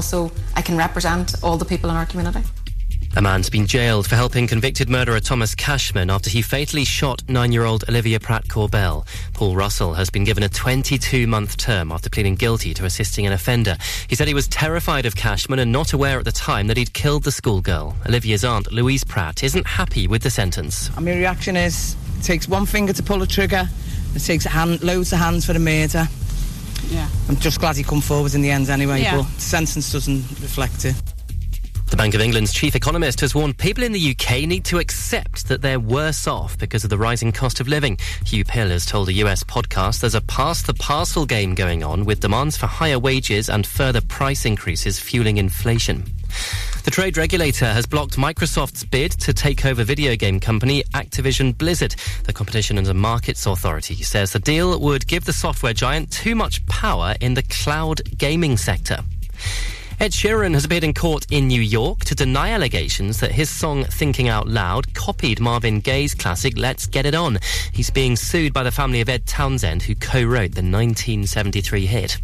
also I can represent all the people in our community. A man's been jailed for helping convicted murderer Thomas Cashman after he fatally shot nine-year-old Olivia Pratt Korbel. Paul Russell has been given a 22-month term after pleading guilty to assisting an offender. He said he was terrified of Cashman and not aware at the time that he'd killed the schoolgirl. Olivia's aunt, Louise Pratt, isn't happy with the sentence. And my reaction is, it takes one finger to pull a trigger. It takes hand, loads of hands for the murder. Yeah. I'm just glad he come forward in the end anyway, Yeah. but the sentence doesn't reflect it. The Bank of England's chief economist has warned people in the UK need to accept that they're worse off because of the rising cost of living. Huw Pill has told a US podcast there's a pass the parcel game going on with demands for higher wages and further price increases fueling inflation. The trade regulator has blocked Microsoft's bid to take over video game company Activision Blizzard. The Competition and Markets Authority says the deal would give the software giant too much power in the cloud gaming sector. Ed Sheeran has appeared in court in New York to deny allegations that his song Thinking Out Loud copied Marvin Gaye's classic Let's Get It On. He's being sued by the family of Ed Townsend, who co-wrote the 1973 hit.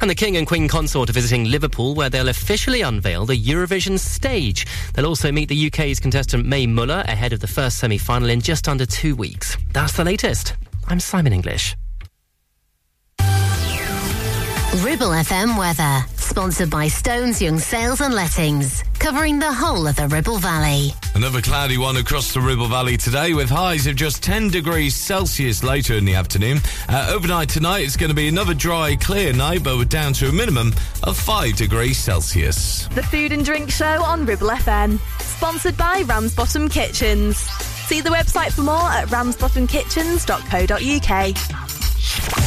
And the King and Queen Consort are visiting Liverpool, where they'll officially unveil the Eurovision stage. They'll also meet the UK's contestant Mae Muller ahead of the first semi-final in just under two weeks. That's the latest. I'm Simon English. Ribble FM weather, sponsored by Stones Young Sales and Lettings, covering the whole of the Ribble Valley. Another cloudy one across the Ribble Valley today with highs of just 10 degrees Celsius later in the afternoon. Uh, overnight tonight it's going to be another dry, clear night, but we're down to a minimum of 5 degrees Celsius. The Food and Drink Show on Ribble FM. Sponsored by Ramsbottom Kitchens. See the website for more at ramsbottomkitchens.co.uk.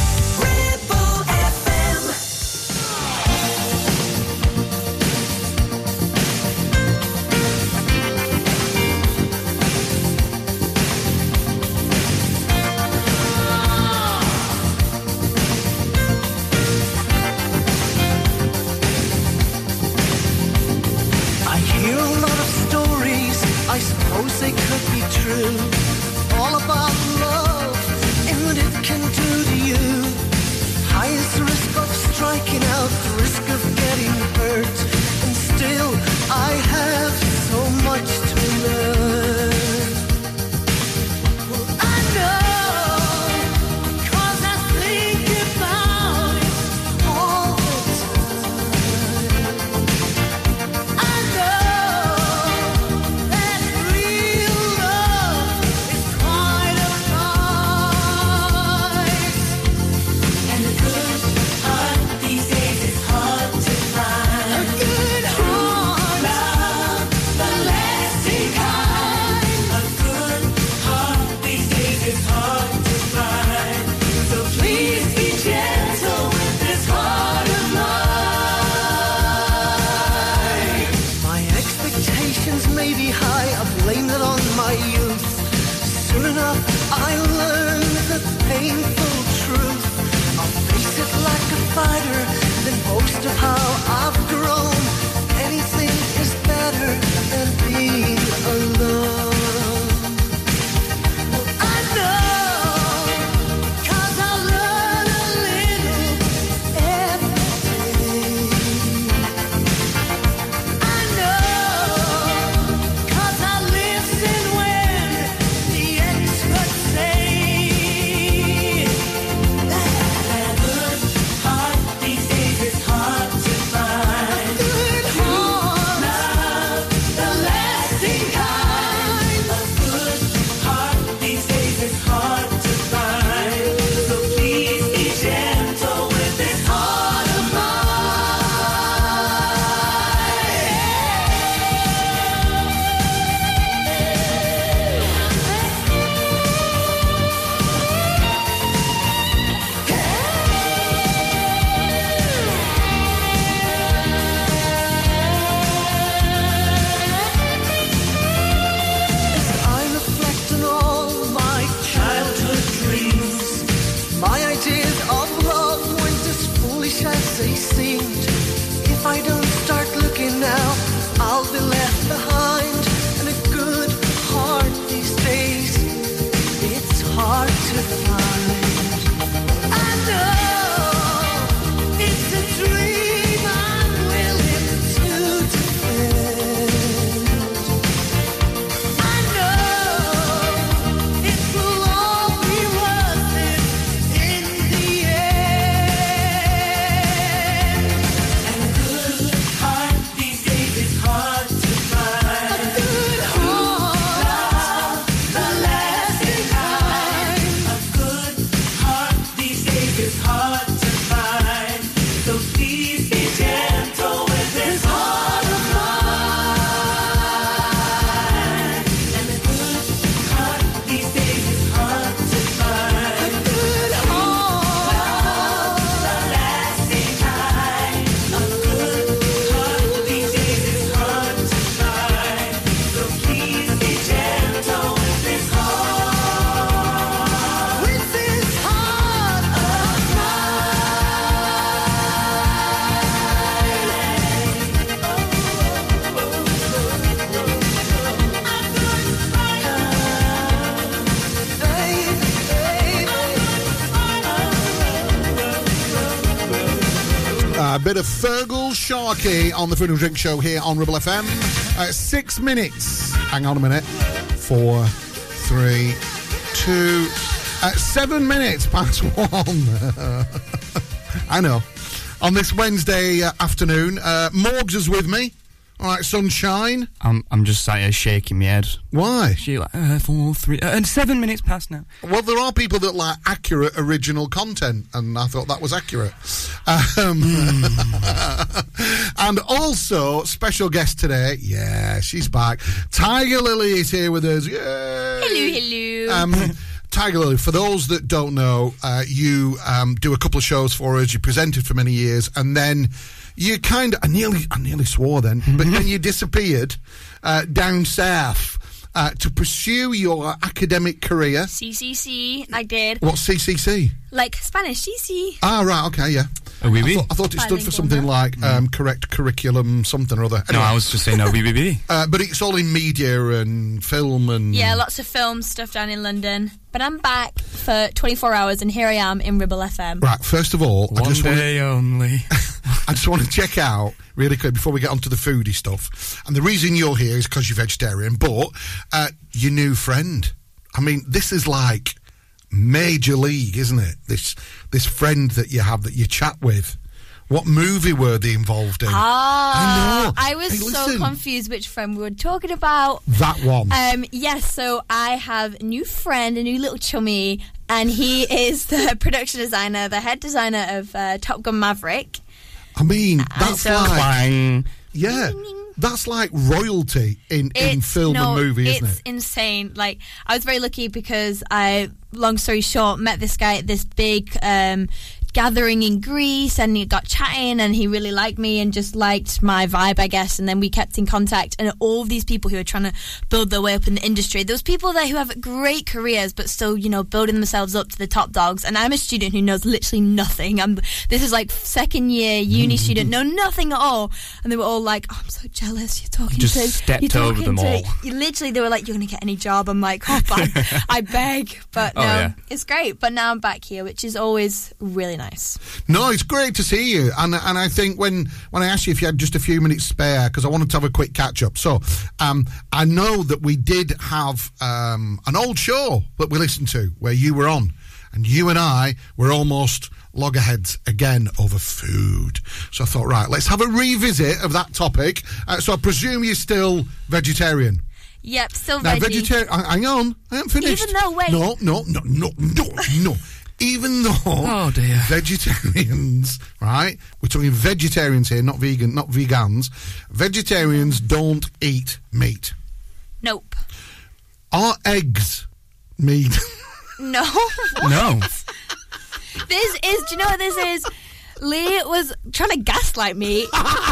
Sharkey on the Food and Drink Show here on Ribble FM. Uh, six minutes. Hang on a minute. Four, three, two, uh, seven minutes past one. I know. On this Wednesday uh, afternoon, uh, Morgs is with me. All right, sunshine. I'm I'm just sat here shaking my head. Why? She like uh, four, three, uh, and seven minutes past now. Well, there are people that like accurate original content, and I thought that was accurate. Um, and also, special guest today. Yeah, she's back. Tiger Lily is here with us. Yay! Hello, hello. Um, Tiger Lily, for those that don't know, uh, you um, do a couple of shows for us. You presented for many years, and then you kind of, I nearly, I nearly swore then, but then you disappeared uh, down south uh, to pursue your academic career. CCC, I did. What's CCC? Like Spanish, CC. Ah, right, okay, yeah. Oh, oui, I, thought, I thought it stood for something no? like um, correct curriculum, something or other. No, Anyway, I was just saying no. Oui, oui, oui. uh, but it's all in media and film and Yeah, lots of film stuff down in London. But I'm back for 24 hours, and here I am in Ribble FM. Right, first of all, I One just want to day only. I just want to check out really quick before we get onto the foodie stuff. And the reason you're here is because you're vegetarian, but uh, your new friend. I mean, this is like major league, isn't it? This this friend that you have that you chat with. What movie were they involved in? Ah, I know. I was Hey, so confused which friend we were talking about. That one. Um, yes, so I have a new friend, a new little chummy, and he is the production designer, the head designer of uh, Top Gun Maverick. I mean, that's so- like yeah, that's like royalty in in It's- film no, and movie, isn't it's it? insane. Like I was very lucky because I, long story short, met this guy at this big um, gathering in Greece, and he got chatting, and he really liked me and just liked my vibe, I guess. And then we kept in contact, and all of these people who are trying to build their way up in the industry, there was people there who have great careers, but still, you know, building themselves up to the top dogs. And I'm a student who knows literally nothing. I'm this is like second year uni student, know nothing at all, and they were all like, oh, "I'm so jealous. You're talking Just to stepped you're over them to- all. you literally they were like you're gonna get any job i'm like oh I, I beg but oh, no Oh, yeah. it's great but now i'm back here which is always really nice No, it's great to see you, and and I think when when I asked you if you had just a few minutes spare because I wanted to have a quick catch up. So, um, I know that we did have um, an old show that we listened to where you were on, and you and I were almost loggerheads again over food. So I thought, right, let's have a revisit of that topic. Uh, so I presume you're still vegetarian. yep still Now, veggie. vegetarian. Hang on, I haven't finished. Even though, wait. No, no, no, no, no, no. Even though Oh, dear. vegetarians, right? We're talking vegetarians here, not vegan, not vegans. Vegetarians don't eat meat. nope Are eggs meat? no No. this is do you know what this is Lee was trying to gaslight me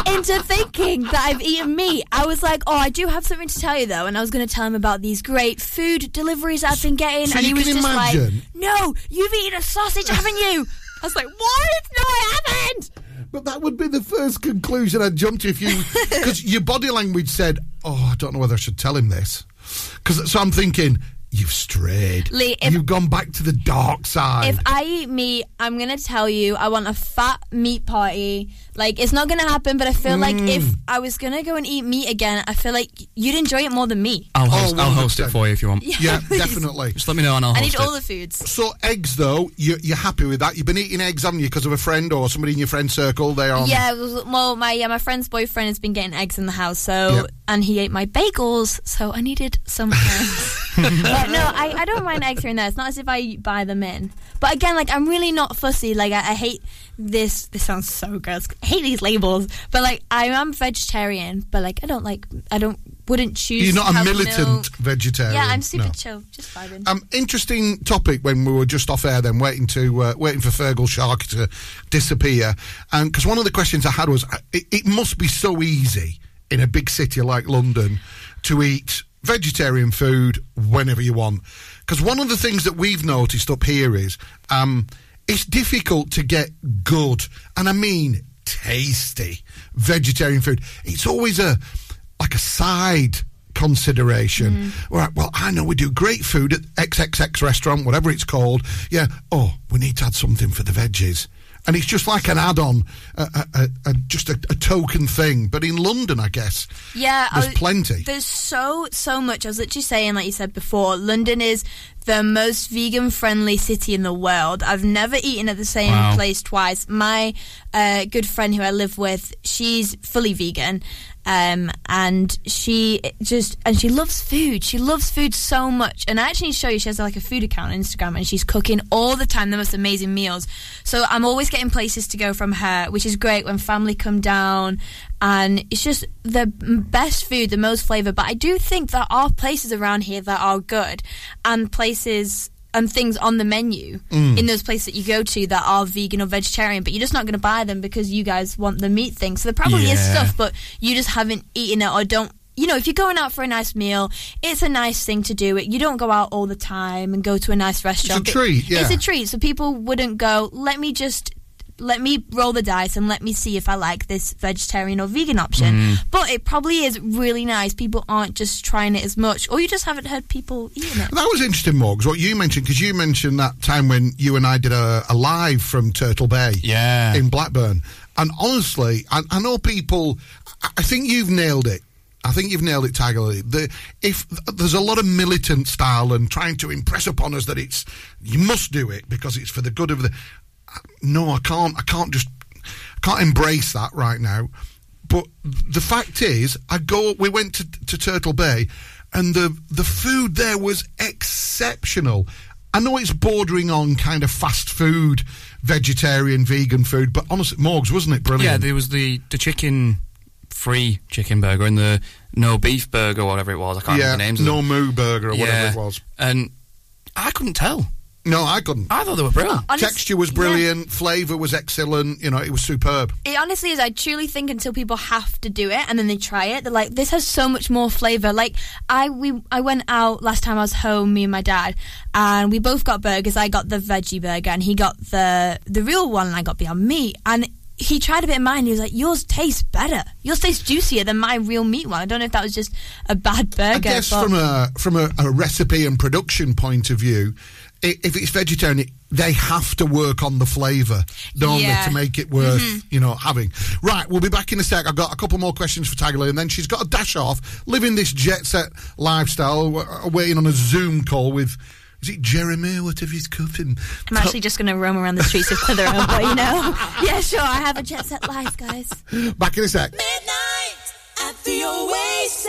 into thinking that I've eaten meat. I was like, "Oh, I do have something to tell you, though," and I was going to tell him about these great food deliveries I've been getting, So and he you was just imagine- like, "No, you've eaten a sausage, haven't you?" I was like, "What? No, I haven't." but that would be the first conclusion I'd jump to if you, because your body language said, "Oh, I don't know whether I should tell him this," because so I'm thinking. You've strayed. Lee, if- You've gone back to the dark side. If I eat meat, I'm gonna tell you I want a fat meat party. Like it's not gonna happen, but I feel like if Mm. I was gonna go and eat meat again, I feel like you'd enjoy it more than me. I'll host, I'll host it for you if you want. yeah, definitely. Just let me know and I'll I host need it. all the foods. So eggs, though, you're, you're happy with that? You've been eating eggs, haven't you, because of a friend or somebody in your friend circle? They are. Yeah, well, my yeah, my friend's boyfriend has been getting eggs in the house, so Yeah. and he ate my bagels, so I needed some eggs. But no, I, I don't mind eggs here and there. It's not as if I buy them in. But again, like I'm really not fussy. Like I, I hate this. This sounds so gross. I hate these labels. But like I am vegetarian, but like I don't like I don't wouldn't choose. You're to not a militant milk. vegetarian. Yeah, I'm super no. chill, just vibing. Um, interesting topic when we were just off air, then waiting to uh, waiting for Fergal Shark to disappear, and because one of the questions I had was, uh, it, it must be so easy in a big city like London to eat vegetarian food whenever you want. Because one of the things that we've noticed up here is um, it's difficult to get good, and I mean tasty vegetarian food. It's always a like a side consideration. Right, well, I know we do great food at XXX restaurant, whatever it's called. Yeah, oh, we need to add something for the veggies. And it's just like an add-on, a, a, a, just a, token thing. But in London, I guess, Yeah, there's was- plenty. There's so so much. I was literally saying, like you said before, London is the most vegan friendly city in the world. I've never eaten at the same Wow. place twice. My uh, good friend who I live with, she's fully vegan. Um, and she just and she loves food. She loves food so much. And I actually need to show you. She has like a food account on Instagram, and she's cooking all the time the most amazing meals. So I'm always getting places to go from her, which is great when family come down and it's just the best food, the most flavour. But I do think there are places around here that are good, and places and things on the menu Mm. in those places that you go to that are vegan or vegetarian. But you're just not going to buy them because you guys want the meat thing. So there probably is stuff, but you just haven't eaten it or don't. You know, if you're going out for a nice meal, it's a nice thing to do. It. You don't go out all the time and go to a nice restaurant. But treat, yeah. It's a treat. So people wouldn't go. Let me just let me roll the dice and let me see if I like this vegetarian or vegan option. Mm. But it probably is really nice. People aren't just trying it as much, or you just haven't heard people eating it. That was interesting, Morgs, what you mentioned, because you mentioned that time when you and I did a, a live from Turtle Bay Yeah. in Blackburn. And honestly, I, I know people, I, I think you've nailed it. I think you've nailed it, Tiger Lily. The, if there's a lot of militant style and trying to impress upon us that it's you must do it because it's for the good of the. No, I can't. I can't just. I can't embrace that right now. But the fact is, I go. We went to, to Turtle Bay, and the the food there was exceptional. I know it's bordering on kind of fast food, vegetarian, vegan food, but honestly, Morgs wasn't it brilliant? Yeah, there was the the chicken free chicken burger and the no beef burger, whatever it was. I can't yeah, remember the names. no moo burger or whatever it was. And I couldn't tell. No, I couldn't. I thought they were brilliant. Honest- Texture was brilliant, flavour was excellent. You know, it was superb. It honestly is. I truly think until people have to do it and then they try it, they're like, "This has so much more flavor." Like I, we, I went out last time I was home, me and my dad, and we both got burgers. I got the veggie burger, and he got the the real one, and I got Beyond Meat. And he tried a bit of mine. He was like, "Yours tastes better. Yours tastes juicier than my real meat one." I don't know if that was just a bad burger. I guess but from a from a, a recipe and production point of view, i- if it's vegetarian, they have to work on the flavour, don't Yeah. they, to make it worth Mm-hmm. Mhm. you know having. Right, we'll be back in a sec. I've got a couple more questions for Tiger and then she's got to dash off, living this jet set lifestyle, waiting on a Zoom call with. Is it Jeremy? Or whatever he's cooking. I'm actually just going to roam around the streets of Clitheroe, but you know, yeah, sure. I have a jet set life, guys. Back in a sec. Midnight at the Oasis.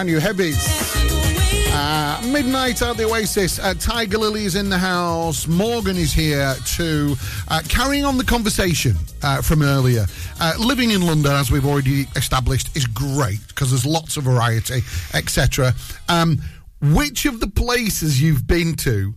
Brand new heavies. Uh, midnight at the Oasis. Uh, Tiger Lily is in the house. Morgan is here to uh, carrying on the conversation uh, from earlier. Uh, living in London, as we've already established, is great because there's lots of variety, etc. Um, which of the places you've been to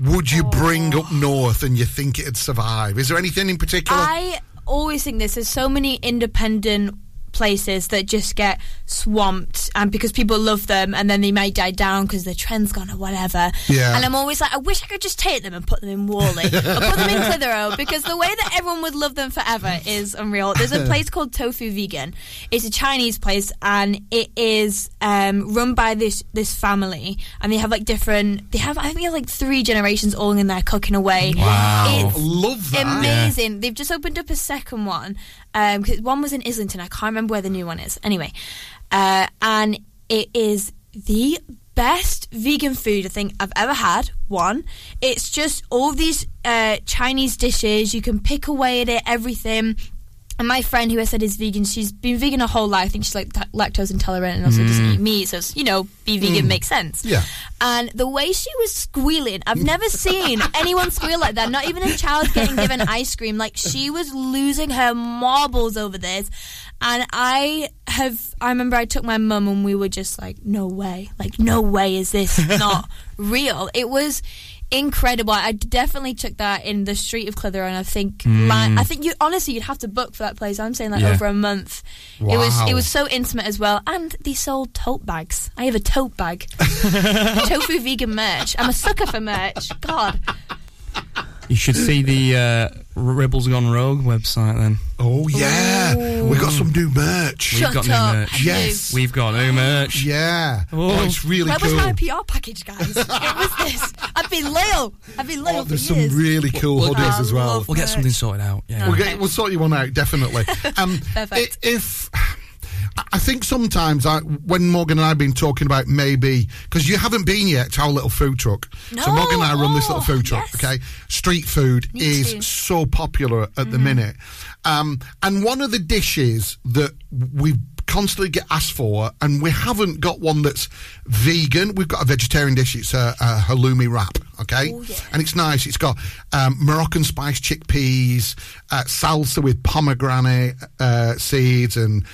would you bring up north and you think it'd survive? Is there anything in particular? I always think this. There's so many independent places that just get swamped and because people love them and then they may die down because the trend's gone or whatever Yeah. and I'm always like I wish I could just take them and put them in Whalley or put them in Clitheroe because the way that everyone would love them forever is unreal there's a place called Tofu Vegan it's a Chinese place and it is um, run by this this family and they have like different they have I think they have like three generations all in there cooking away Wow. It's Love that. amazing They've just opened up a second one. Um, 'cause one was in Islington. I can't remember where the new one is. Anyway, uh, and it is the best vegan food I think I've ever had. One, it's just all these uh, Chinese dishes. You can pick away at it, everything. And my friend who I said is vegan, she's been vegan her whole life. I think she's like lactose intolerant and also doesn't Mm. eat meat. So, you know, be vegan Mm. makes sense. Yeah. And the way she was squealing, I've never seen anyone squeal like that. Not even a child getting given ice cream. Like she was losing her marbles over this. And I have, I remember I took my mum and we were just like, no way. Like, no way is this not real. It was incredible. I definitely took that in the street of Clitheroe and I think, Mm. my, I think you, honestly, you'd have to book for that place. I'm saying like Yeah. over a month. It was it was so intimate as well. And they sold tote bags. I have a tote bag. Tofu vegan merch. I'm a sucker for merch. God. You should see the uh, Rebels Gone Rogue website then. Oh yeah, we got some new merch. We've got new merch. Yes, we've got new merch. Yeah, oh, it's really Where cool. was my PR package, guys? what was this? I've been loyal. I've been loyal Oh, there's for some years. really cool We'll- hoodies I as well. We'll get something sorted out. Yeah. We'll, get, we'll sort you one out, definitely. Um, Perfect. i- If I think sometimes I, when Morgan and I have been talking about maybe because you haven't been yet to our little food truck. so Morgan and I run this little Oh, food truck. yes. Okay, street food Me is too. so popular at the minute, um, and one of the dishes that we constantly get asked for, and we haven't got one that's vegan. We've got a vegetarian dish. It's a, a halloumi wrap. Okay, and it's nice. It's got um, Moroccan spice chickpeas, uh, salsa with pomegranate uh, seeds and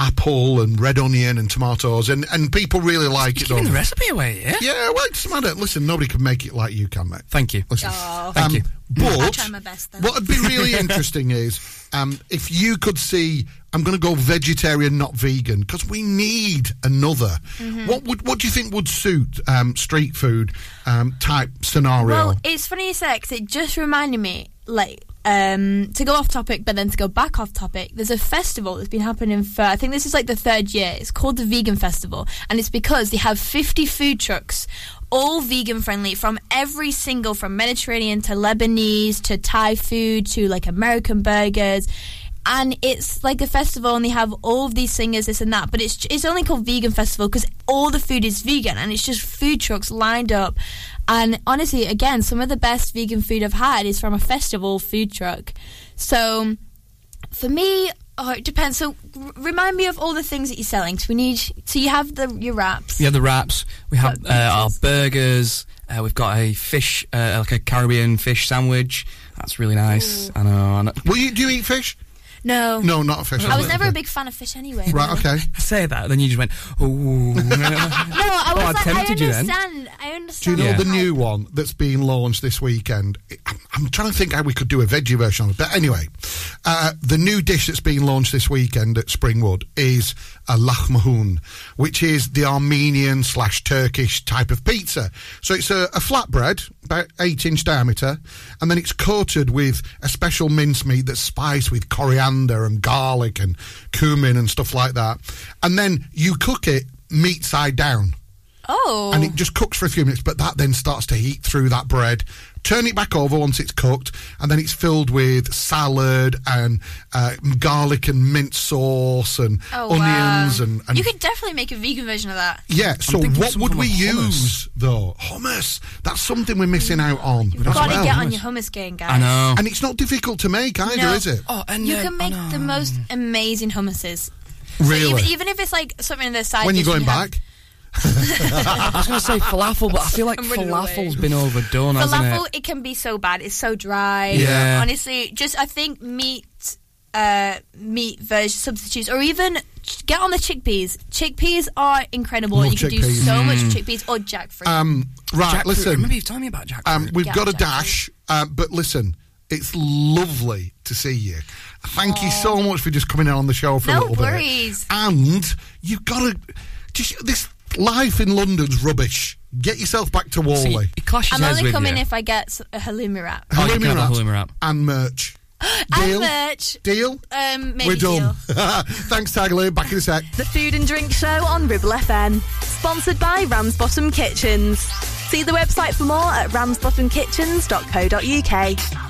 apple and red onion and tomatoes and, and people really like it. giving don't the recipe away, yeah? Yeah, well, it doesn't matter. Listen, nobody can make it like you can, mate. Thank you. Listen, Oh. Thank you. But I'll try my best then. what would be really interesting is um, if you could see. I'm going to go vegetarian, not vegan, because we need another. Mhm. What would what do you think would suit um, street food um, type scenario? Well, it's funny you say because it just reminded me, like, um, to go off topic, but then to go back off topic. There's a festival that's been happening for I think this is like the third year. It's called the Vegan Festival, and it's because they have 50 food trucks. All vegan friendly from every single from Mediterranean to Lebanese to Thai food to like American burgers and it's like a festival and they have all of these singers this and that but it's it's only called vegan festival because all the food is vegan and it's just food trucks lined up and honestly again some of the best vegan food i've had is from a festival food truck so for me oh it depends so r- remind me of all the things that you're selling so we need so you have the your wraps We have the wraps. We have uh, our burgers. Uh, we've got a fish, uh, like a Caribbean fish sandwich. That's really nice. I know. I know. Will you do you eat fish? No No, not a fish. i was never a big fan of fish anyway Right, okay. I say that, then you just went, ooh. no i was Oh, I like i tempted you then. understand Do you know Yeah. the new one that's being launched this weekend? I'm, I'm trying to think how we could do a veggie version of it. But anyway, uh, the new dish that's being launched this weekend at Springwood is a lahmacun, which is the Armenian slash Turkish type of pizza. So it's a, a flatbread, about eight inch diameter, and then it's coated with a special mincemeat that's spiced with coriander and garlic and cumin and stuff like that. And then you cook it meat side down oh and it just cooks for a few minutes, but that then starts to heat through that bread. Turn it back over once it's cooked, and then it's filled with salad and uh, garlic and mint sauce and Oh, onions wow. and, and you could definitely make a vegan version of that. yeah. So what would form we of hummus. use though? Hummus. That's something we're missing out on. You've got to well. get on your hummus game, guys. I know. And it's not difficult to make either, No. is it? Oh, and You uh, can make I know. the most amazing hummuses. So Really? even, even if it's like something in the side. When you're going and have- back? I was going to say falafel, but I feel like I'm running falafel's away. been overdone, hasn't Falafel, it? it can be so bad. It's so dry. Yeah. Honestly, just I think meat, uh, meat version substitutes, or even ch- get on the chickpeas. Chickpeas are incredible. Love you can do chickpeas. so much Mm. chickpeas or jackfruit. Um, right, Jackfruit. listen. Remember you've told me about jackfruit? Um, we've Yeah, got a jackfruit. dash, uh, but listen, it's lovely to see you. Thank you so much for just coming in on the show for a No little worries. bit. And you've got to just this life in London's rubbish. Get yourself back to See, Whalley. it clashes I'm only coming you. if I get s- a halloumi wrap. Oh, Halloumi a wrap halloumi wrap. and merch. And Deal? merch. Deal? Um, maybe We're done. deal. Thanks, Tagaloo. Back in a sec. The Food and Drink Show on Ribble FM. Sponsored by Ramsbottom Kitchens. See the website for more at ramsbottomkitchens.co.uk.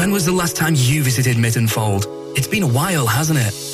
when was the last time you visited Mytton Fold? It's been a while, hasn't it?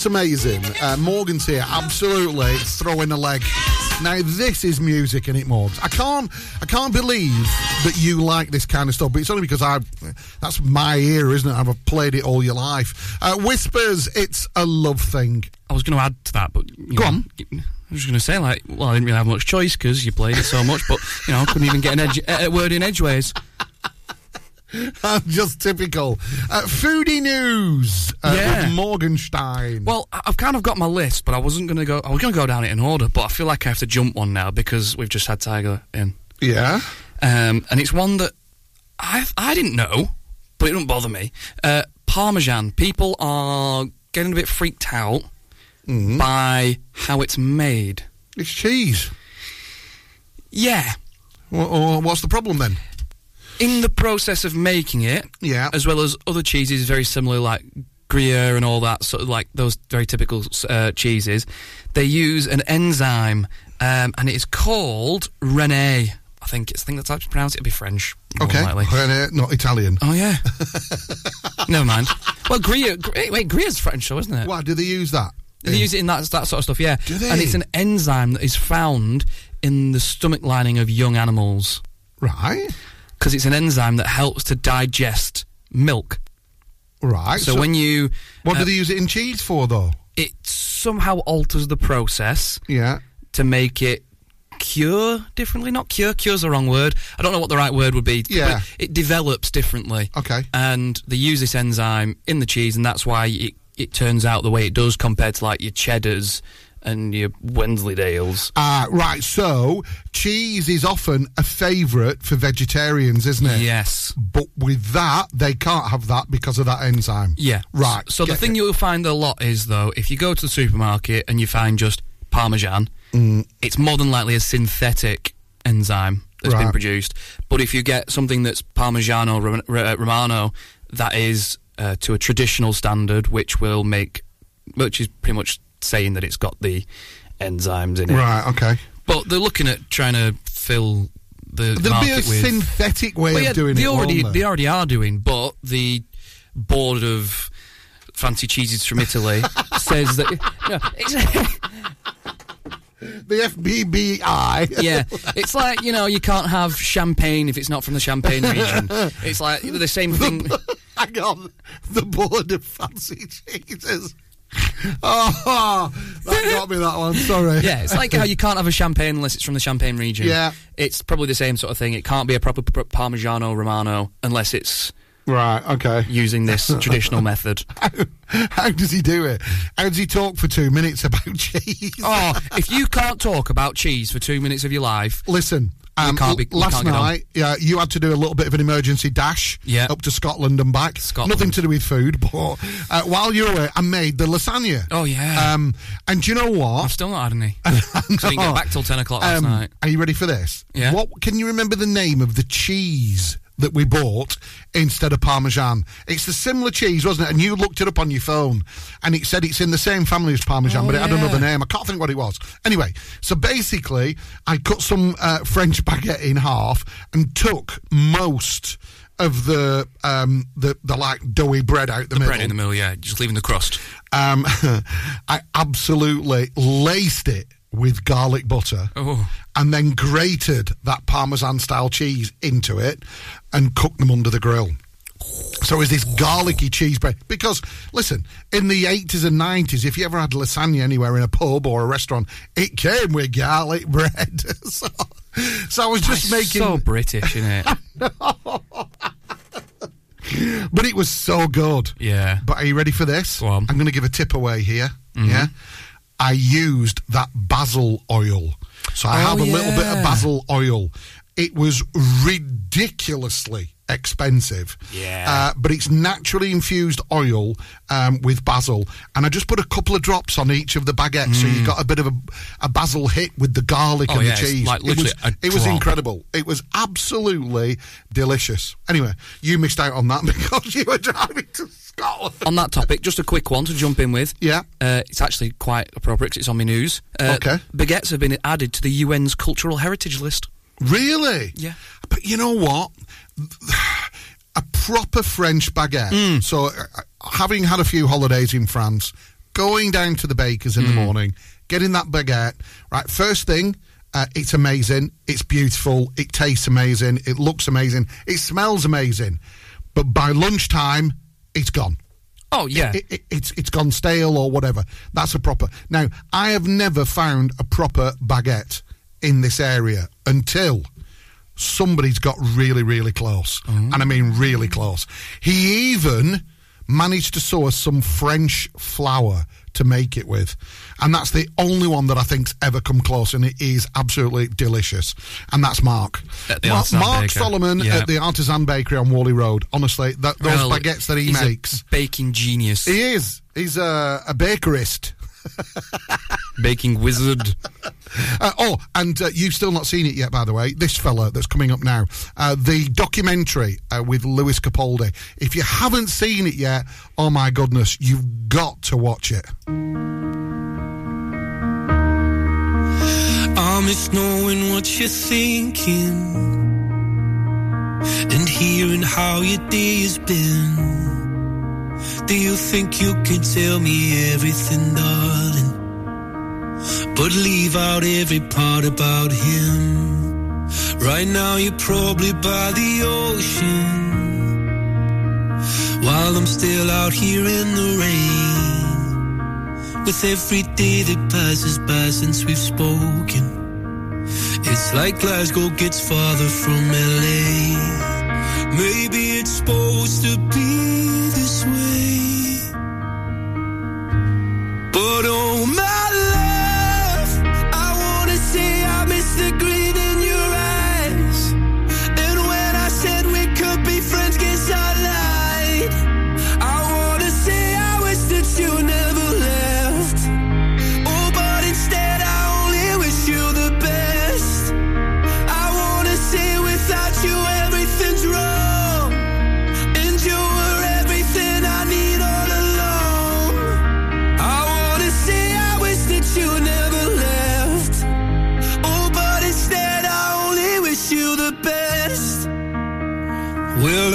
What's amazing? Uh, Morgan's here, absolutely throwing a leg. Now this is music and it, Morgs. I can't, I can't believe that you like this kind of stuff, but it's only because I, that's my ear, isn't it? I've played it all your life. Uh, Whispers, it's a love thing. I was going to add to that, but Go know, on. I was going to say like, well, I didn't really have much choice because you played it so much, but you know, I couldn't even get an edge, a word in edgeways. Just typical. Uh, foodie news uh, Yeah. with Morgenstein. Well, I've kind of got my list, but I wasn't going to go. I was going to go down it in order, but I feel like I have to jump one now because we've just had Tiger in. Yeah. Um, and it's one that I I didn't know, but it doesn't bother me. Uh, Parmesan. People are getting a bit freaked out by how it's made. It's cheese. Yeah. Well, what's the problem then? In the process of making it, yeah, as well as other cheeses very similar, like Gruyere and all that, sort of like those very typical uh, cheeses, they use an enzyme, um, and it is called Rene. I think it's I think that's how to pronounce it. It'd be French. Okay. Uh, not Italian. Oh yeah. Never mind. Well, Gruyere. Gru- Wait, Gruyere's French, though, isn't it? Why do they use that? They use it in that that sort of stuff. Yeah. Do they? And it's an enzyme that is found in the stomach lining of young animals. Right. Because it's an enzyme that helps to digest milk. Right. So, when you What do uh, they use it in cheese for, though? it somehow alters the process. Yeah. To make it cure differently. Not cure. Cure's the wrong word. I don't know what the right word would be. Yeah. But it develops differently. Okay. And they use this enzyme in the cheese, and that's why it it turns out the way it does compared to like your cheddars and your Wensleydales. Ah, right. So cheese is often a favourite for vegetarians, isn't it? Yes. But with that, they can't have that because of that enzyme. Yeah. Right. So the thing it. you'll find a lot is though, if you go to the supermarket and you find just Parmesan, Mm. it's more than likely a synthetic enzyme that's been produced. But if you get something that's Parmigiano Rom- uh, Romano, that is uh, to a traditional standard, which will make, which is pretty much saying that it's got the enzymes in it. Right. Okay. But they're looking at trying to fill the There'll be a with synthetic way well, yeah, of doing they it. already they already are doing, but the board of fancy cheeses from Italy says that no, the FBBI. yeah, it's like you know you can't have champagne if it's not from the Champagne region. It's like the same thing. Hang on. The board of fancy cheeses. Oh, that got me that one. Sorry. Yeah, it's like how you can't have a champagne unless it's from the Champagne region. Yeah. it's probably the same sort of thing. It can't be a proper Parmigiano Romano unless it's Right. Okay. using this traditional method. How does he do it? How does he talk for two minutes about cheese? Oh, if you can't talk about cheese for two minutes of your life, Listen. Um, can't be- last night, yeah, you had to do a little bit of an emergency dash Yeah. up to Scotland and back. Scotland. Nothing to do with food, but uh, while you were away, I made the lasagna. Oh yeah. Um, and do you know what? I've still not had any. I didn't get back till ten o'clock last Um, night. Are you ready for this? Yeah. What can you remember the name of the cheese that we bought instead of Parmesan? It's the similar cheese, wasn't it? And you looked it up on your phone, and it said it's in the same family as Parmesan, Oh, but it had yeah. another name. I can't think what it was. Anyway, so basically, I cut some uh, French baguette in half and took most of the um, the the like doughy bread out the, The middle. bread in the middle, yeah, just leaving the crust. Um, I absolutely laced it with garlic butter Oh. and then grated that Parmesan style cheese into it and cooked them under the grill. So it's this garlicky cheese bread. Because, listen, in the 80s and 90s, if you ever had lasagna anywhere in a pub or a restaurant, it came with garlic bread. so, so I was just That's making. so British, isn't it? but it was so good. Yeah. But are you ready for this? Go on. I'm going to give a tip away here. Mhm. Yeah. I used that basil oil. So I Oh, have a little bit of basil oil. It was ridiculously expensive. Yeah. Uh, but it's naturally infused oil um, with basil. And I just put a couple of drops on each of the baguettes. So you got a bit of a, a basil hit with the garlic Mm. Oh, and yeah, the cheese. like it was, a it was incredible. It was absolutely delicious. Anyway, you missed out on that because you were driving to Scotland. on that topic, just a quick one to jump in with. Yeah. Uh, it's actually quite appropriate 'cause it's on my news. Uh, Okay. Baguettes have been added to the UN's cultural heritage list. Really? Yeah. But you know what? A proper French baguette. Mm. So, uh, having had a few holidays in France, going down to the baker's in the morning, getting that baguette. Right, first thing, uh, it's amazing. It's beautiful. It tastes amazing. It looks amazing. It smells amazing. But by lunchtime, it's gone. Oh yeah, It, it, it's it's gone stale or whatever. That's a proper. Now, I have never found a proper baguette in this area until somebody's got really, really close, mm. and I mean really close. He even managed to source some French flour to make it with, and that's the only one that I think's ever come close, and it is absolutely delicious. And that's Mark, Mark, Baker. Solomon Yeah. at the Artisan Bakery on Whalley Road. Honestly, that, those Well, baguettes that he he's a makes. baking genius, He is. He's a, a bakerist. baking wizard. Uh, oh, and uh, you've still not seen it yet, by the way. This fella that's coming up now, uh, the documentary uh, with Lewis Capaldi. If you haven't seen it yet, oh my goodness, you've got to watch it. I miss knowing what you're thinking and hearing how your day has been. Do you think you can tell me everything, darling? But leave out every part about him. Right now, you're probably by the ocean while I'm still out here in the rain. With every day that passes by since we've spoken. It's like Glasgow gets farther from LA. Maybe it's supposed to be this way. But oh my the green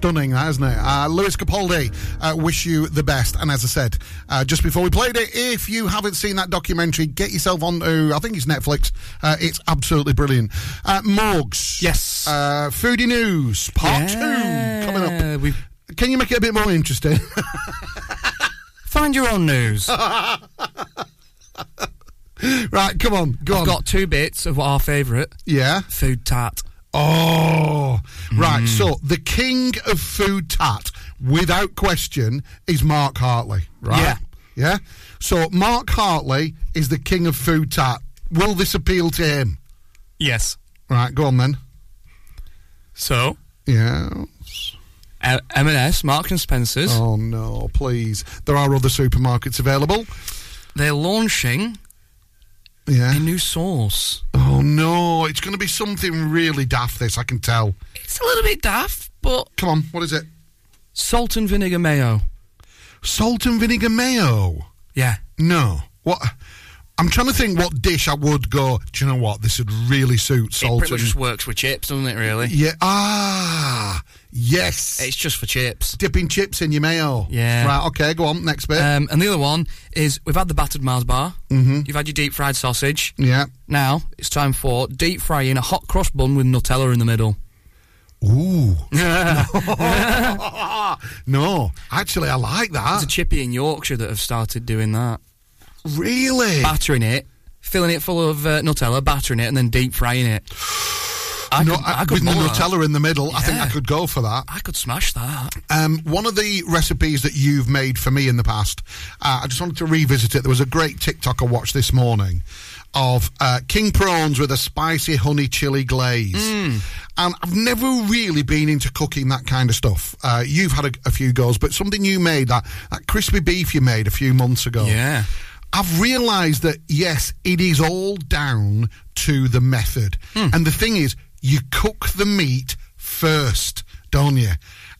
Stunning, that, isn't it? Uh, Lewis Capaldi, uh, wish you the best. And as I said, uh, just before we played it, if you haven't seen that documentary, get yourself onto, I think it's Netflix. Uh, it's absolutely brilliant. Uh, Morgs. Yes. Uh, Foodie News, part Yeah, two, coming up. Can you make it a bit more interesting? Find your own news. right, come on, go I've on. got two bits of our favourite. Yeah. Food tart. Oh, right. Mm. So the king of food tat, without question, is Mark Hartley. Right. Yeah. Yeah. So Mark Hartley is the king of food tat. Will this appeal to him? Yes. Right. Go on then. So, Yeah. uh, M&S, Marks and Spencer's, Oh no, please. There are other supermarkets available. they're launching Yeah. a new sauce. Oh no, it's going to be something really daft. This I can tell. It's a little bit daft, but Come on, what is it? salt and vinegar mayo. Salt and vinegar mayo. Yeah. No. What? I'm trying to think what dish I would go. Do you know what? This would really suit It salt pretty much and. just works with chips, doesn't it, really? Yeah. Ah. Yes. It's just for chips. Dipping chips in your mayo. Yeah. Right. Okay. Go on. Next bit. Um, and the other one is we've had the battered Mars bar. Mhm. You've had your deep fried sausage. yeah. Now it's time for deep frying a hot cross bun with Nutella in the middle. Ooh. no. Actually, I like that. There's a chippy in Yorkshire that have started doing that. Really. Battering it, filling it full of uh, Nutella, battering it, and then deep frying it. I no, could, I- I could with the mull that. Nutella in the middle, I think I could go for that. I could smash that. Um, one of the recipes that you've made for me in the past, uh, I just wanted to revisit it. There was a great TikTok I watched this morning of uh, king prawns with a spicy honey chili glaze. Mm. And I've never really been into cooking that kind of stuff. Uh, you've had a, a few goes, but something you made, that, that crispy beef you made a few months ago. Yeah. I've realised that yes, it is all down to the method. Hmm. And the thing is, you cook the meat first, don't you?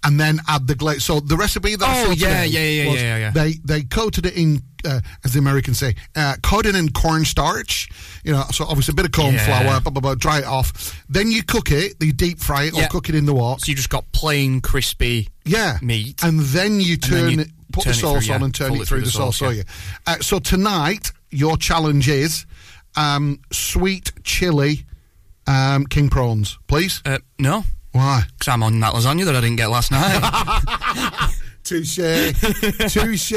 And then add the glaze. So the recipe that I Oh, saw yeah, yeah, yeah, yeah, yeah. They they coated it in, uh, as the Americans say, uh, coated in cornstarch. You know, so obviously a bit of corn Yeah. flour, blah blah blah. Dry it off. Then you cook it. You deep fry it or cook it in the wok. So you just got plain crispy Yeah. meat. And then you And then turn you it, put turn the sauce through, on and turn Fold it through, the sauce, yeah. so you. Uh, so tonight, your challenge is um, sweet chili um, king prawns, please. Uh, no, Why? because I'm on that lasagna that I didn't get last night. Touche, touche.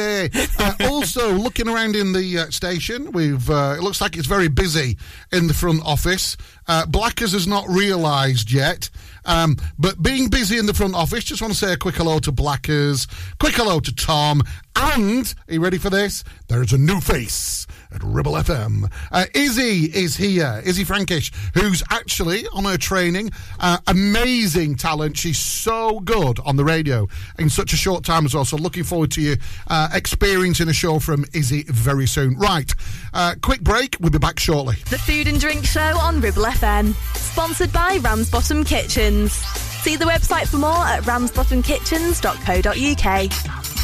Uh, also, looking around in the uh, station, we've. Uh, it looks like it's very busy in the front office. Uh, Blackers has not realised yet, um, but being busy in the front office, just want to say a quick hello to Blackers, quick hello to Tom, and are you ready for this? There's a new face at Ribble FM. Uh, Izzy is here. Izzy Frankish, who's actually on her training. Uh, amazing talent. She's so good on the radio in such a short time as well. So looking forward to you uh, experiencing a show from Izzy very soon. Right, uh, quick break. We'll be back shortly. The Food and Drink Show on Ribble FM. Sponsored by Ramsbottom Kitchens. See the website for more at ramsbottomkitchens.co.uk.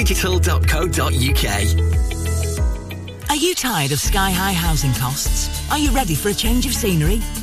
ukdigital.co.uk. Are you tired of sky-high housing costs? Are you ready for a change of scenery?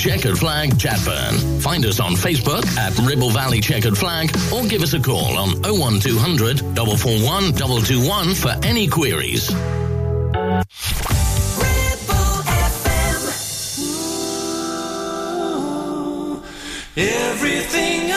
Checkered Flag Chatburn. Find us on Facebook at Ribble Valley Checkered Flag or give us a call on 01200 441 221 for any queries. Everything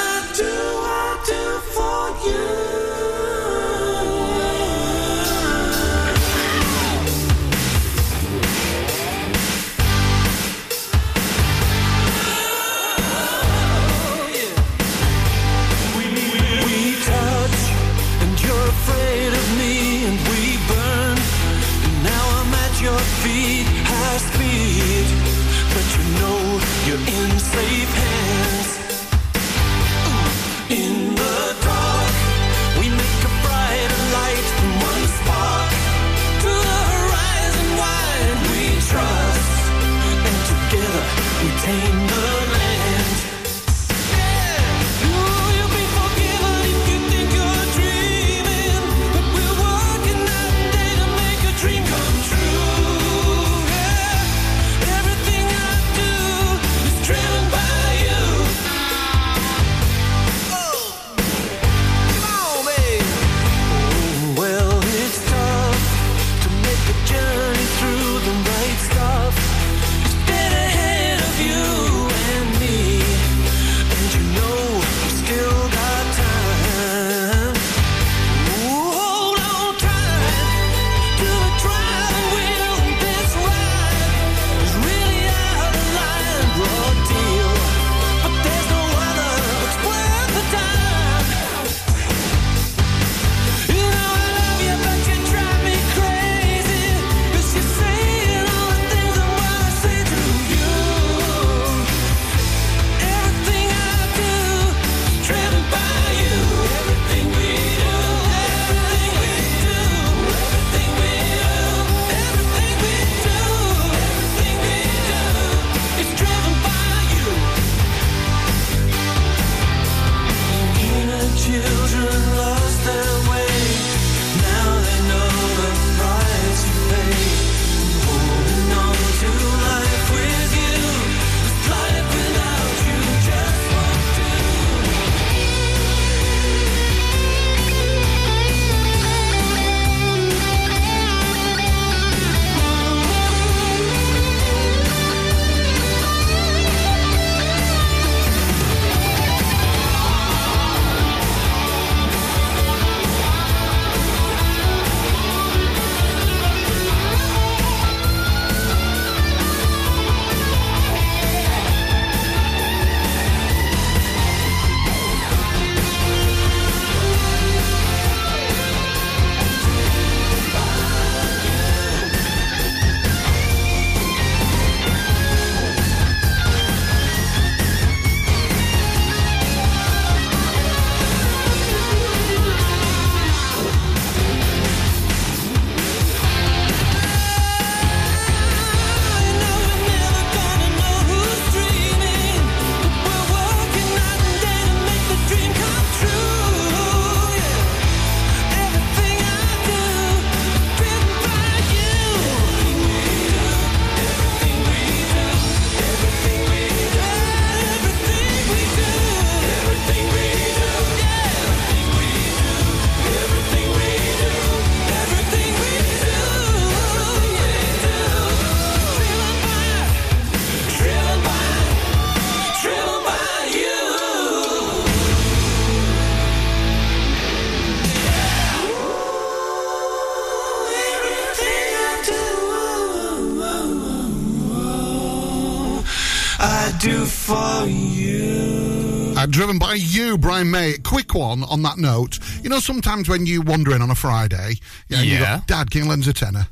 driven by you, Brian May. Quick one on that note. You know, sometimes when you wander in on a Friday, yeah, and you Yeah. go, Dad, can you lend a tenner?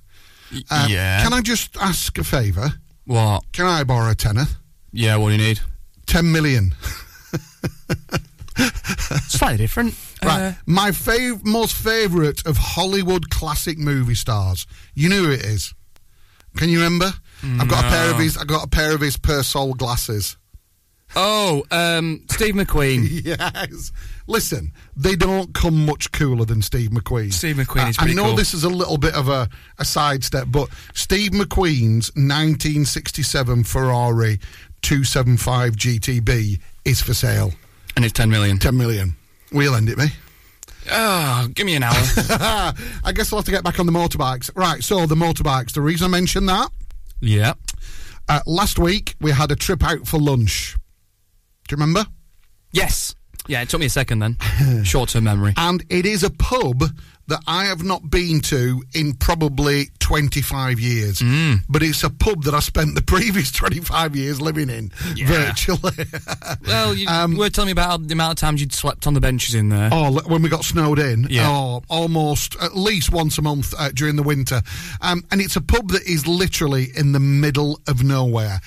Um, yeah. Can I just ask a favour? What? Can I borrow a tenner? Yeah, what do you need? Ten million. slightly different. Right. Uh, My fav- most favourite of Hollywood classic movie stars. You know who it is. Can you remember? I've got a pair of his. I've got a pair of his Persol glasses. Oh, um, Steve McQueen. yes. Listen, they don't come much cooler than Steve McQueen. Steve McQueen is I- I know cool. this is a little bit of a, a sidestep, but Steve McQueen's 1967 Ferrari 275 GTB is for sale. And it's 10 million. 10 million. We'll end it, me. Oh, give me an hour. I guess I'll have to get back on the motorbikes. Right, so the motorbikes. The reason I mentioned that, yeah. uh, last week we had a trip out for lunch. Do you remember? Yes. Yeah, it took me a second then. Short term memory. And it is a pub that I have not been to in probably 25 years. Mm. But it's a pub that I spent the previous 25 years living in virtually. Well, you were telling me about the amount of times you'd slept on the benches in there. Oh, when we got snowed in, Yeah. oh, almost at least once a month uh, during the winter. Um, and it's a pub that is literally in the middle of nowhere.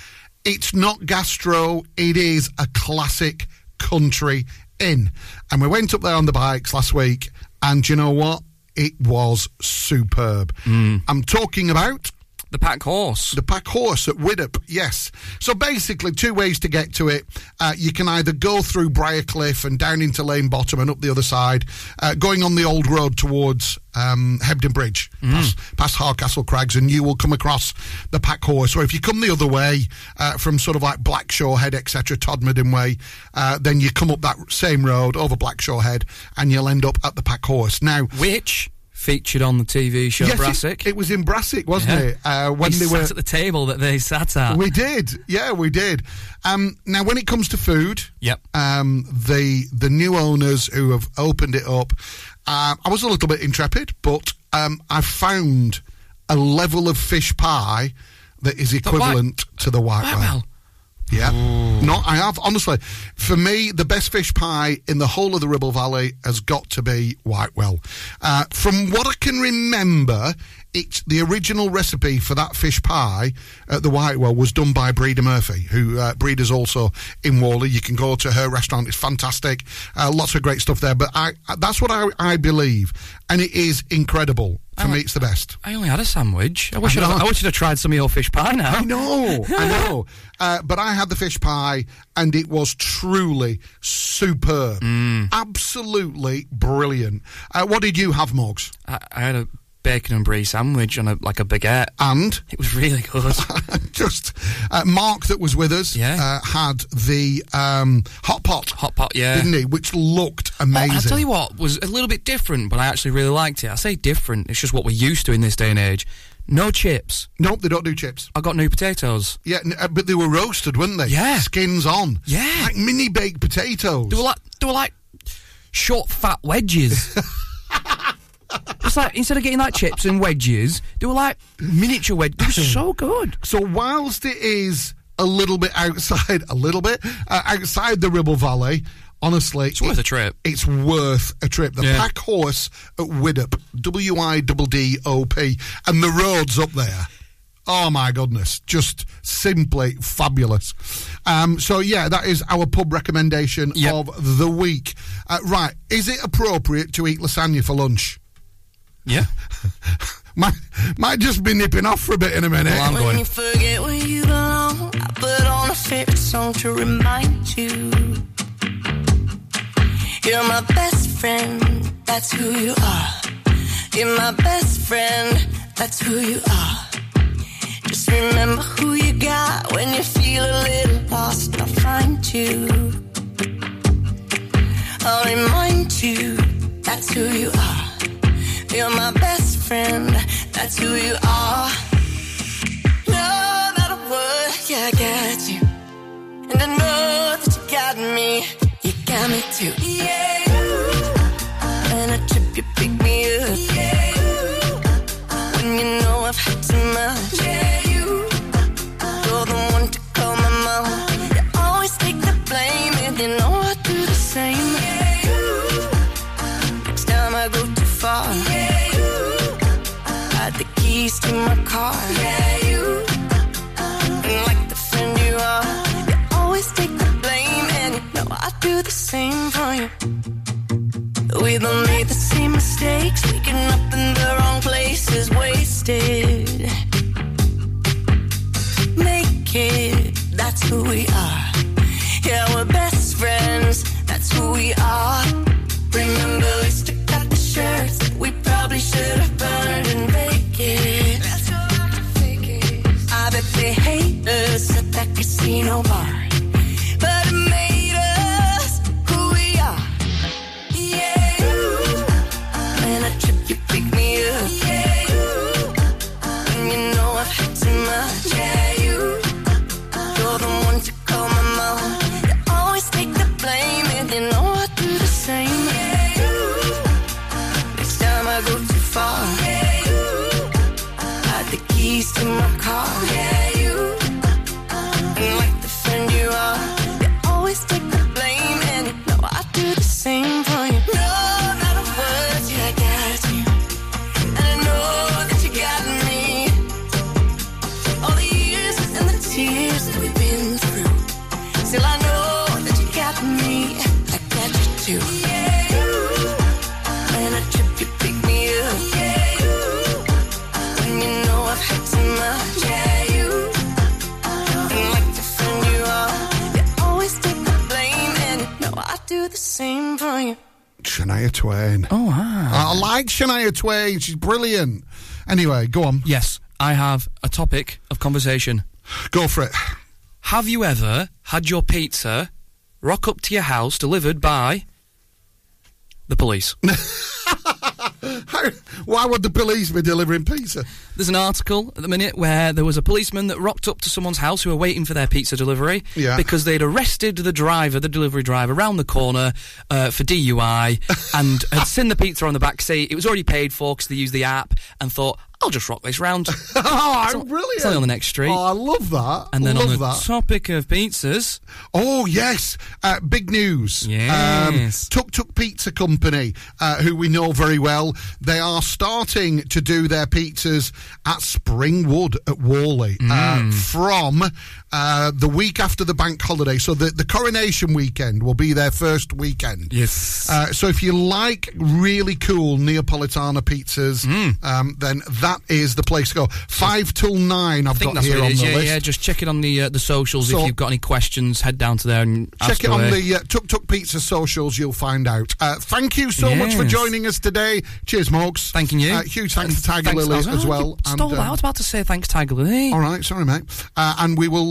It's not gastro, it is a classic country inn. And we went up there on the bikes last week, and you know what? It was superb. Mm. I'm talking about the Pack Horse. The Pack Horse at Widdop, yes. So basically, two ways to get to it. Uh, you can either go through Briercliffe and down into Lane Bottom and up the other side, uh, going on the old road towards um, Hebden Bridge, past, past Hardcastle Crags, and you will come across the Pack Horse. Or if you come the other way uh, from sort of like Blackshaw Head, etc., Todmorden Way, uh, then you come up that same road over Blackshaw Head, and you'll end up at the Pack Horse. Now, Which featured on the TV show Yes, it- Brassic. It, was in Brassic, wasn't Yeah. it? Uh, when we they sat were at the table that they sat at. We did, yeah, we did. Um, now, when it comes to food, Yep. um, the the new owners who have opened it up, uh, I was a little bit intrepid, but um, I found a level of fish pie that is equivalent to the white well. Yeah, no, I have honestly. For me, the best fish pie in the whole of the Ribble Valley has got to be Whitewell. Uh, from what I can remember, it's the original recipe for that fish pie at the Whitewell was done by Breda Murphy, who uh, Breda's also in Whalley. You can go to her restaurant; it's fantastic. Uh, lots of great stuff there. But I, that's what I, I believe, and it is incredible. For me, it's the best. I only had a sandwich. I wish I I'd. I wish I'd have tried some of your fish pie now. I know, I know. Uh, but I had the fish pie, and it was truly superb, Mm. absolutely brilliant. Uh, what did you have, Moggs? I, I had a bacon and brie sandwich on a like a baguette, and it was really good. Just uh, Mark, that was with us, Yeah. uh, had the um, hot pot, Hot pot, yeah. didn't he? Which looked amazing. I'll tell you what was a little bit different, but I actually really liked it. I say different; it's just what we're used to in this day and age. No chips. Nope, they don't do chips. I got new potatoes. Yeah, uh, but they were roasted, weren't they? Yeah. skins on. Yeah. like mini baked potatoes. They were like they were like short fat wedges. it's like instead of getting like chips and wedges, they were like miniature wedges. They were so good. So whilst it is a little bit outside, a little bit uh, outside the Ribble Valley, honestly, it's worth a trip. It's worth a trip. The Yeah. Pack Horse at Widdop, W I D D O P, and the roads up there. Oh my goodness, just simply fabulous. Um, so yeah, that is our pub recommendation of the week. Uh, right, is it appropriate to eat lasagna for lunch? Yeah. might might just be nipping off for a bit in a minute. when you forget where you belong, I put on a favorite song to remind you. You're my best friend, that's who you are. You're my best friend, that's who you are. Just remember who you got when you feel a little lost. I'll find you. I'll remind you, that's who you are. You're my best friend, that's who you are. No matter what, yeah, I got you. And I know that you got me, you got me too. Yeah. And a trip, you pick me up. Yeah. When you know I've had too much. My car. Yeah, you. And like the friend you are, uh, you always take the blame, and you know I do the same for you. We don't made the same mistakes, waking up in the wrong places, wasted. Naked, that's who we are. That casino the tears that we've been through. Still, I know that you got me. I got you too. Yeah, you. When I trip, you pick me up. Yeah, you. When you know I've had too much. Yeah, you. And like the friend you are, you always take the blame, and you know I do the same for you. Shania Twain. Oh, wow. I like Shania Twain. She's brilliant. Anyway, go on. Yes, I have a topic of conversation. Go for it. Have you ever had your pizza rock up to your house delivered by the police? How, why would the police be delivering pizza? There's an article at the minute where there was a policeman that rocked up to someone's house who were waiting for their pizza delivery Yeah. because they'd arrested the driver, the delivery driver, around the corner uh, for DUI and had seen the pizza on the back seat. It was already paid for because they used the app and thought, I'll just rock this round. oh, brilliant. On the next street. Oh, I love that. and then love on the that. topic of pizzas, Oh yes, uh, big news. Yes. Um, Tuk Tuk Pizza Company, uh, who we know very well, they are starting to do their pizzas at Springwood at Whalley uh, Mm. from uh, the week after the bank holiday. So the, the coronation weekend will be their first weekend. Yes. Uh, so if you like really cool Neapolitana pizzas, Mm. um, then that is the place to go. Five till nine. I've got here on is. the Yeah, list. yeah. Just check it on the uh, the socials. So- if you've got any questions, head down to there and ask Check it on the uh, Tuk Tuk Pizza socials, you'll find out. Uh, thank you so much for joining us today. Cheers, Mogs. Thanking you. Uh, huge thanks to Tiger Thanks- Lily as well. Stole And, I was about to say thanks, Tiger Lily. all right, sorry, mate. Uh, and we will